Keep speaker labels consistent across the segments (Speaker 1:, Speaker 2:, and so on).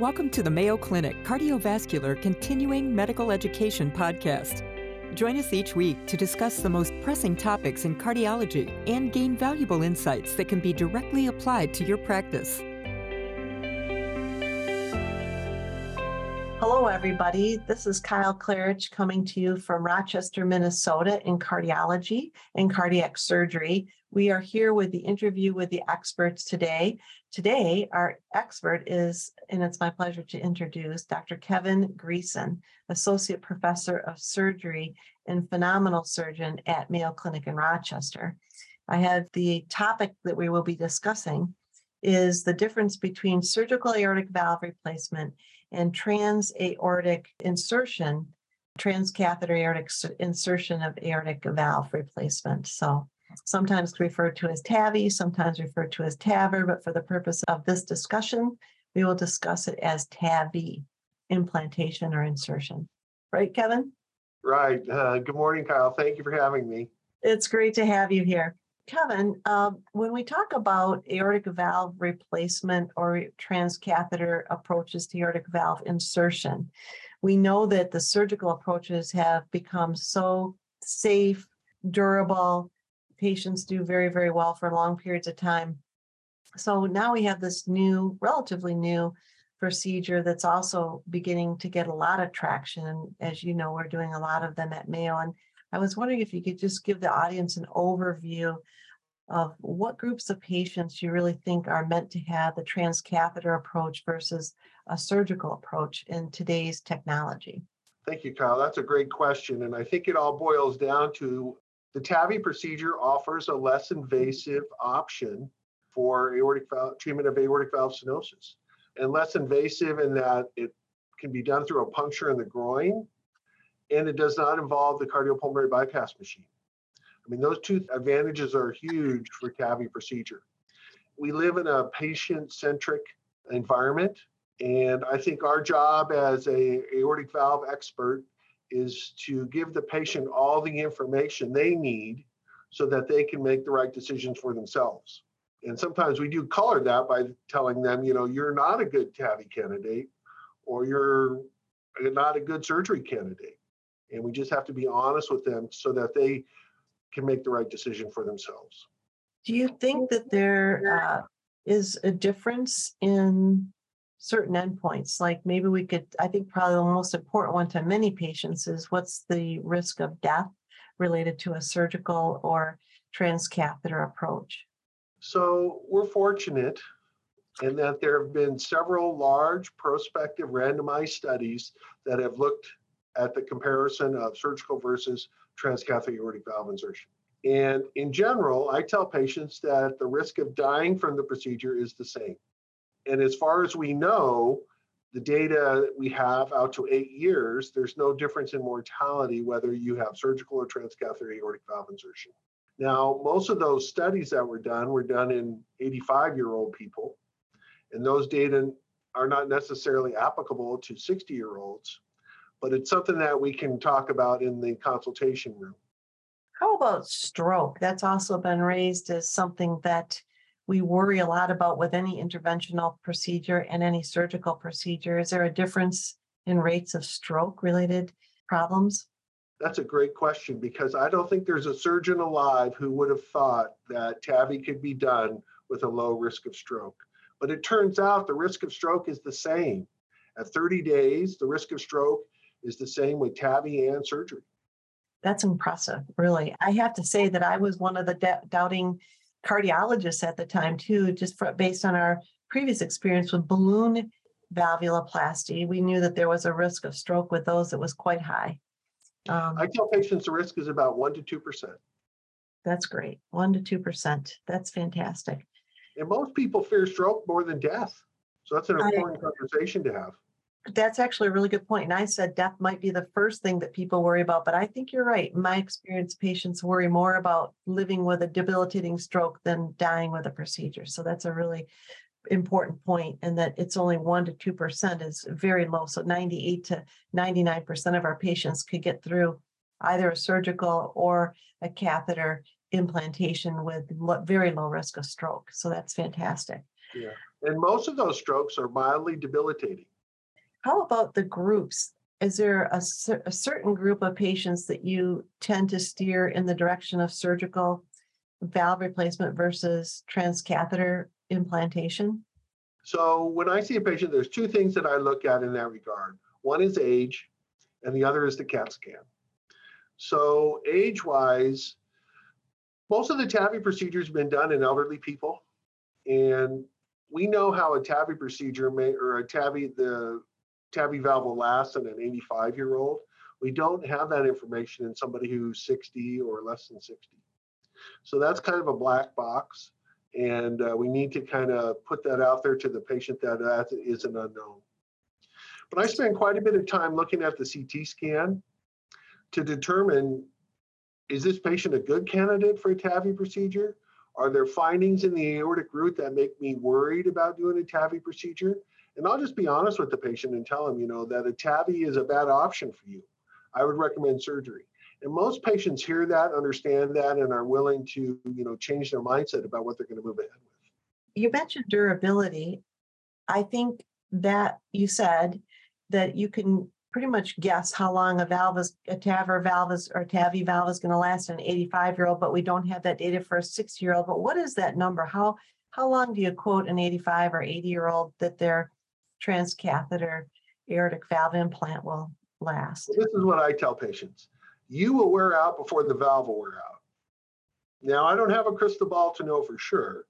Speaker 1: Welcome to the Mayo Clinic Cardiovascular Continuing Medical Education Podcast. Join us each week to discuss the most pressing topics in cardiology and gain valuable insights that can be directly applied to your practice.
Speaker 2: Hello, everybody. This is Kyle Klarich coming to you from Rochester, Minnesota in cardiology and cardiac surgery. We are here with the interview with the experts today. Today, our expert is, and it's my pleasure to introduce Dr. Kevin Greason, Associate Professor of Surgery and Phenomenal Surgeon at Mayo Clinic in Rochester. I have the topic that we will be discussing is the difference between surgical aortic valve replacement and trans aortic insertion, transcatheter aortic insertion of aortic valve replacement. So sometimes referred to as TAVI, sometimes referred to as TAVR, but for the purpose of this discussion, we will discuss it as TAVI, implantation or insertion. Right, Kevin?
Speaker 3: Right. Uh, good morning, Kyle. Thank you for having me.
Speaker 2: It's great to have you here. Kevin, uh, when we talk about aortic valve replacement or transcatheter approaches to aortic valve insertion, we know that the surgical approaches have become so safe, durable, patients do very, very well for long periods of time. So now we have this new, relatively new procedure that's also beginning to get a lot of traction. And as you know, we're doing a lot of them at Mayo. And I was wondering if you could just give the audience an overview of what groups of patients you really think are meant to have the transcatheter approach versus a surgical approach in today's technology.
Speaker 3: Thank you, Kyle. That's a great question. And I think it all boils down to the TAVI procedure offers a less invasive option for aortic valve, treatment of aortic valve stenosis, and less invasive in that it can be done through a puncture in the groin, and it does not involve the cardiopulmonary bypass machine. I mean, those two advantages are huge for TAVI procedure. We live in a patient-centric environment, and I think our job as a aortic valve expert is to give the patient all the information they need so that they can make the right decisions for themselves. And sometimes we do color that by telling them, you know, you're not a good TAVI candidate or you're not a good surgery candidate. And we just have to be honest with them so that they can make the right decision for themselves.
Speaker 2: Do you think that there uh, is a difference in certain endpoints like maybe we could i think probably the most important one to many patients is what's the risk of death related to a surgical or transcatheter approach.
Speaker 3: So we're fortunate in that there have been several large prospective randomized studies that have looked at the comparison of surgical versus transcatheter aortic valve insertion. And in general i tell patients that the risk of dying from the procedure is the same and as far as we know, the data we have out to eight years, there's no difference in mortality whether you have surgical or transcatheter aortic valve insertion. Now, most of those studies that were done were done in 85 year old people, and those data are not necessarily applicable to 60 year olds, but it's something that we can talk about in the consultation room.
Speaker 2: How about stroke? That's also been raised as something that we worry a lot about with any interventional procedure and any surgical procedure. Is there a difference in rates of stroke related problems?
Speaker 3: That's a great question because I don't think there's a surgeon alive who would have thought that TAVI could be done with a low risk of stroke. But it turns out the risk of stroke is the same. At 30 days, the risk of stroke is the same with TAVI and surgery.
Speaker 2: That's impressive, really. I have to say that I was one of the doubting cardiologists at the time too, just for, based on our previous experience with balloon valvuloplasty, we knew that there was a risk of stroke with those that was quite high.
Speaker 3: Um, I tell patients the risk is about one to two percent.
Speaker 2: That's great, one to two percent. That's fantastic.
Speaker 3: And most people fear stroke more than death, so that's an important I, conversation to have.
Speaker 2: That's actually a really good point. And I said death might be the first thing that people worry about, but I think you're right. My experience, patients worry more about living with a debilitating stroke than dying with a procedure. So that's a really important point, and that it's only one to two percent is very low. So 98 to 99 percent of our patients could get through either a surgical or a catheter implantation with very low risk of stroke. So that's fantastic.
Speaker 3: Yeah. And most of those strokes are mildly debilitating.
Speaker 2: How about the groups? Is there a, a certain group of patients that you tend to steer in the direction of surgical valve replacement versus transcatheter implantation?
Speaker 3: So when I see a patient, there's two things that I look at in that regard. One is age, and the other is the CAT scan. So age-wise, most of the TAVI procedures have been done in elderly people, and we know how a TAVI procedure may, or a TAVI, the TAVI valve will last in an 85 year old. We don't have that information in somebody who's 60 or less than 60. So that's kind of a black box. And uh, we need to kind of put that out there to the patient that that is an unknown. But I spend quite a bit of time looking at the CT scan to determine is this patient a good candidate for a TAVI procedure? Are there findings in the aortic root that make me worried about doing a TAVI procedure? And I'll just be honest with the patient and tell them, you know, that a TAVI is a bad option for you. I would recommend surgery. And most patients hear that, understand that, and are willing to, you know, change their mindset about what they're going to move ahead with.
Speaker 2: You mentioned durability. I think that you said that you can pretty much guess how long a valve is, a TAVR valve is, or TAVI valve is going to last an 85 year old, but we don't have that data for a 60 year old. But what is that number? How how long do you quote an 85 or 80 year old that their transcatheter aortic valve implant will last?
Speaker 3: This is what I tell patients you will wear out before the valve will wear out. Now, I don't have a crystal ball to know for sure,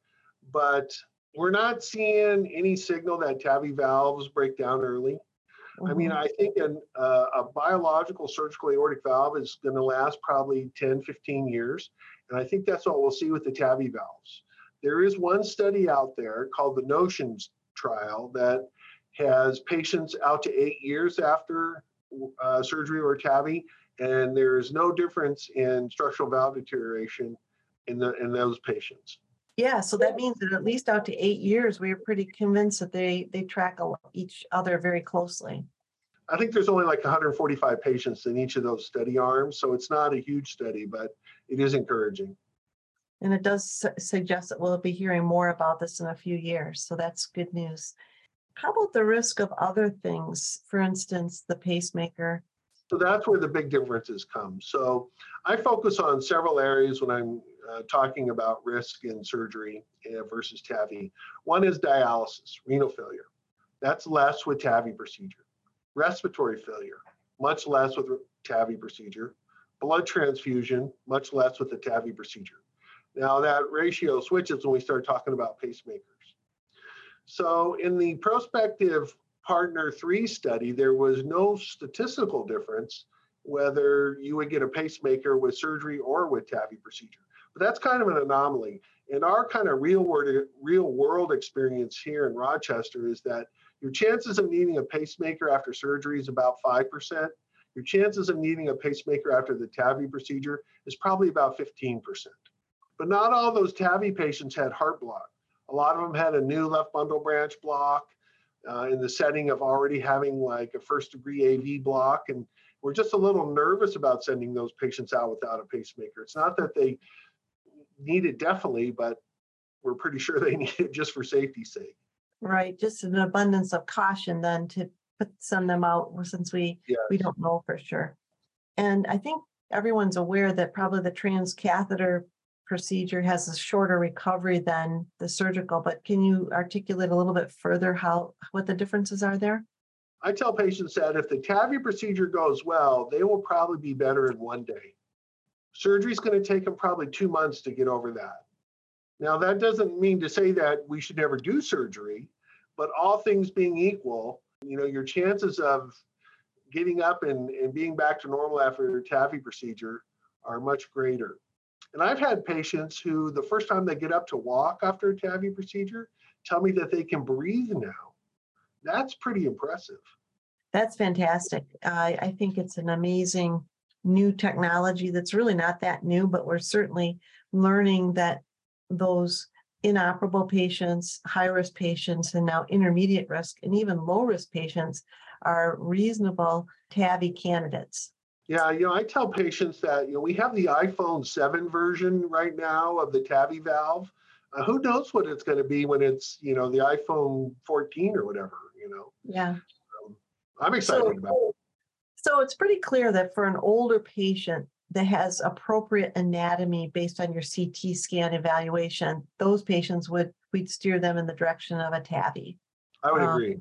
Speaker 3: but we're not seeing any signal that TAVI valves break down early. Mm-hmm. I mean, mm-hmm. I think an, uh, a biological surgical aortic valve is going to last probably 10, 15 years. And I think that's what we'll see with the TAVI valves. There is one study out there called the Notions trial that has patients out to eight years after uh, surgery or TAVI and there's no difference in structural valve deterioration in the in those patients.
Speaker 2: Yeah, so that means that at least out to eight years, we are pretty convinced that they they track each other very closely.
Speaker 3: I think there's only like 145 patients in each of those study arms, so it's not a huge study, but it is encouraging.
Speaker 2: And it does su- suggest that we'll be hearing more about this in a few years, so that's good news. How about the risk of other things? For instance, the pacemaker
Speaker 3: so that's where the big differences come. So I focus on several areas when I'm uh, talking about risk in surgery uh, versus TAVI. One is dialysis, renal failure. That's less with TAVI procedure. Respiratory failure, much less with TAVI procedure. Blood transfusion, much less with the TAVI procedure. Now that ratio switches when we start talking about pacemakers. So in the prospective partner three study, there was no statistical difference whether you would get a pacemaker with surgery or with TAVI procedure. But that's kind of an anomaly. And our kind of real world, real world experience here in Rochester is that your chances of needing a pacemaker after surgery is about 5%. Your chances of needing a pacemaker after the TAVI procedure is probably about 15%. But not all those TAVI patients had heart block. A lot of them had a new left bundle branch block uh, in the setting of already having like a first degree AV block. And we're just a little nervous about sending those patients out without a pacemaker. It's not that they need it definitely, but we're pretty sure they need it just for safety's sake.
Speaker 2: Right. Just an abundance of caution then to put send them out since we yes. we don't know for sure. And I think everyone's aware that probably the transcatheter procedure has a shorter recovery than the surgical, but can you articulate a little bit further how what the differences are there?
Speaker 3: I tell patients that if the TAVI procedure goes well, they will probably be better in one day. Surgery is going to take them probably two months to get over that. Now, that doesn't mean to say that we should never do surgery, but all things being equal, you know, your chances of getting up and, and being back to normal after your TAVI procedure are much greater. And I've had patients who, the first time they get up to walk after a TAVI procedure, tell me that they can breathe now. That's pretty impressive.
Speaker 2: That's fantastic. I, I think it's an amazing new technology that's really not that new, but we're certainly learning that those inoperable patients, high risk patients, and now intermediate risk and even low risk patients are reasonable TAVI candidates.
Speaker 3: Yeah, you know, I tell patients that you know we have the iPhone 7 version right now of the TAVI valve. Uh, who knows what it's going to be when it's you know the iPhone 14 or whatever, you know.
Speaker 2: Yeah. Um,
Speaker 3: I'm excited so, about it.
Speaker 2: So it's pretty clear that for an older patient that has appropriate anatomy based on your CT scan evaluation, those patients would we'd steer them in the direction of a TAVI.
Speaker 3: I would um, agree.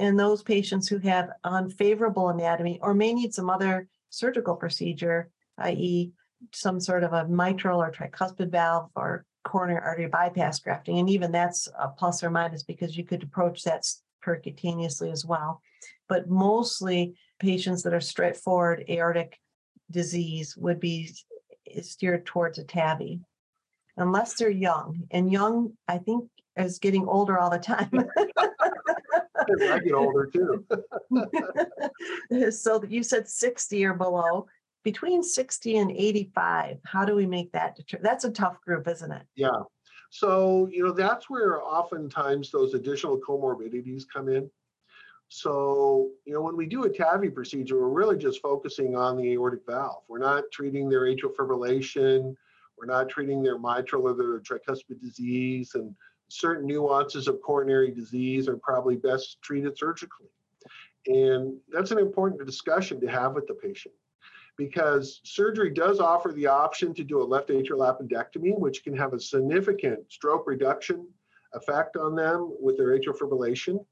Speaker 2: And those patients who have unfavorable anatomy or may need some other surgical procedure, i.e., some sort of a mitral or tricuspid valve or coronary artery bypass grafting. And even that's a plus or minus because you could approach that percutaneously as well. But mostly patients that are straightforward aortic disease would be steered towards a TAVI, unless they're young. And young, I think, is getting older all the time.
Speaker 3: I get older too.
Speaker 2: so you said 60 or below between 60 and 85 how do we make that that's a tough group isn't it?
Speaker 3: Yeah. So you know that's where oftentimes those additional comorbidities come in. So you know when we do a tavi procedure we're really just focusing on the aortic valve. We're not treating their atrial fibrillation. We're not treating their mitral or their tricuspid disease and certain nuances of coronary disease are probably best treated surgically and that's an important discussion to have with the patient because surgery does offer the option to do a left atrial appendectomy, which can have a significant stroke reduction effect on them with their atrial fibrillation.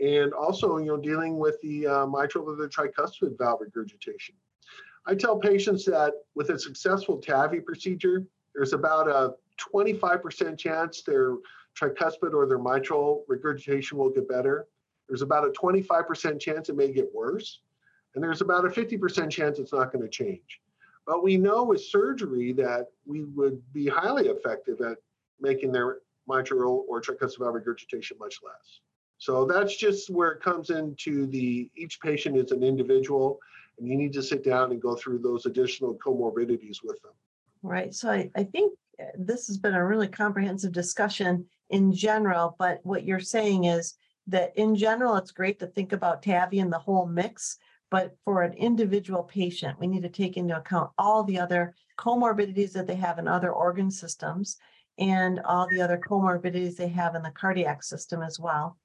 Speaker 3: And also, you know, dealing with the uh, mitral or the tricuspid valve regurgitation. I tell patients that with a successful TAVI procedure, there's about a 25% chance their tricuspid or their mitral regurgitation will get better. There's about a 25% chance it may get worse and there's about a 50% chance it's not going to change. But we know with surgery that we would be highly effective at making their mitral or tricuspid regurgitation much less. So that's just where it comes into the each patient is an individual, and you need to sit down and go through those additional comorbidities with them.
Speaker 2: Right. So I, I think uh, this has been a really comprehensive discussion in general, but what you're saying is that in general, it's great to think about TAVI and the whole mix, but for an individual patient, we need to take into account all the other comorbidities that they have in other organ systems and all the other comorbidities they have in the cardiac system as well.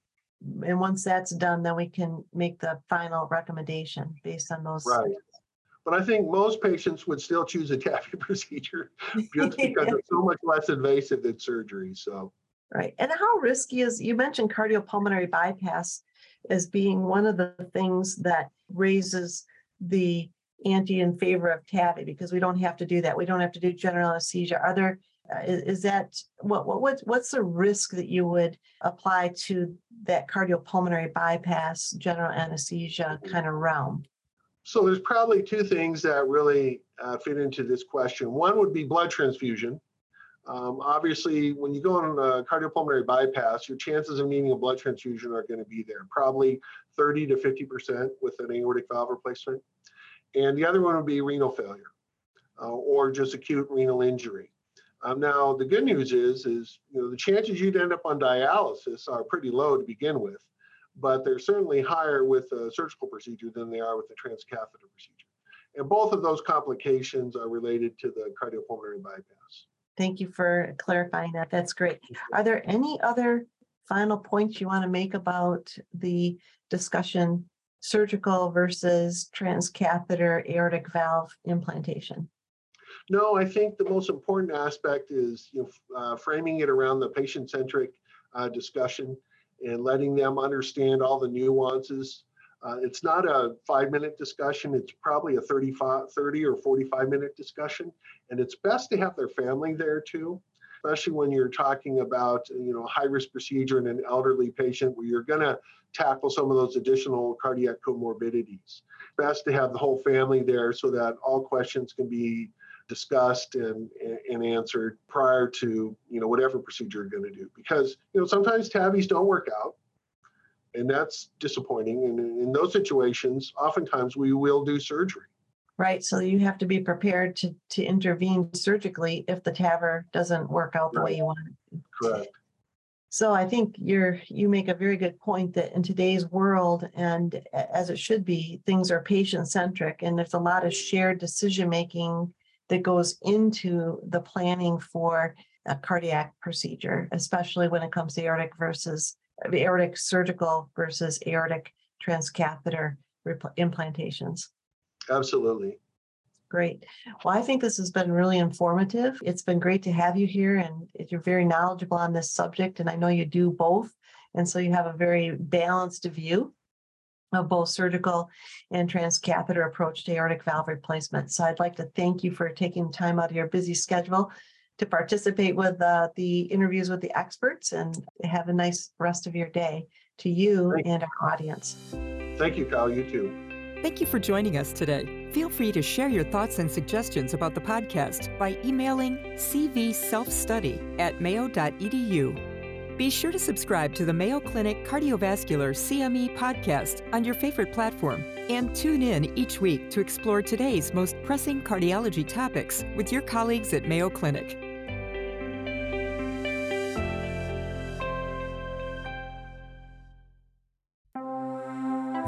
Speaker 2: And once that's done, then we can make the final recommendation based on those.
Speaker 3: Right. But I think most patients would still choose a TAVI procedure just because it's so much less invasive than surgery. So.
Speaker 2: Right. And how risky is you mentioned cardiopulmonary bypass as being one of the things that raises the ante in favor of TAVI because we don't have to do that. We don't have to do general anesthesia. Are there uh, is, is, that what, what what what's the risk that you would apply to that cardiopulmonary bypass general anesthesia kind of realm?
Speaker 3: So there's probably two things that really uh, fit into this question. One would be blood transfusion. Um, obviously, when you go on a cardiopulmonary bypass, your chances of needing a blood transfusion are going to be there, probably 30 to 50% with an aortic valve replacement. And the other one would be renal failure uh, or just acute renal injury. Um, now, the good news is, is you know, the chances you'd end up on dialysis are pretty low to begin with, but they're certainly higher with a surgical procedure than they are with a transcatheter procedure. And both of those complications are related to the cardiopulmonary bypass.
Speaker 2: Thank you for clarifying that. That's great. Are there any other final points you want to make about the discussion surgical versus transcatheter aortic valve implantation?
Speaker 3: No, I think the most important aspect is you know, uh, framing it around the patient-centric uh, discussion and letting them understand all the nuances uh, it's not a five minute discussion. It's probably a 35, 30 or 45 minute discussion. And it's best to have their family there too, especially when you're talking about, you know, a high risk procedure in an elderly patient where you're going to tackle some of those additional cardiac comorbidities. Best to have the whole family there so that all questions can be discussed and, and answered prior to, you know, whatever procedure you're going to do. Because, you know, sometimes TAVIs don't work out and that's disappointing. And in those situations, oftentimes we will do surgery.
Speaker 2: Right. So you have to be prepared to to intervene surgically if the TAVR doesn't work out the way you want it.
Speaker 3: Correct.
Speaker 2: So I think you're you make a very good point that in today's world and as it should be, things are patient centric and there's a lot of shared decision making that goes into the planning for a cardiac procedure, especially when it comes to aortic versus aortic surgical versus aortic transcatheter implantations.
Speaker 3: Absolutely.
Speaker 2: Great. Well, I think this has been really informative. It's been great to have you here, and you're very knowledgeable on this subject, and I know you do both. And so you have a very balanced view of both surgical and transcatheter approach to aortic valve replacement. So I'd like to thank you for taking time out of your busy schedule to participate with uh, the interviews with the experts and have a nice rest of your day to you Thanks. and our audience.
Speaker 3: Thank you, Kyle. You too.
Speaker 1: Thank you for joining us today. Feel free to share your thoughts and suggestions about the podcast by emailing cvselfstudy at mayo.edu be sure to subscribe to the Mayo Clinic Cardiovascular CME podcast on your favorite platform and tune in each week to explore today's most pressing cardiology topics with your colleagues at Mayo Clinic.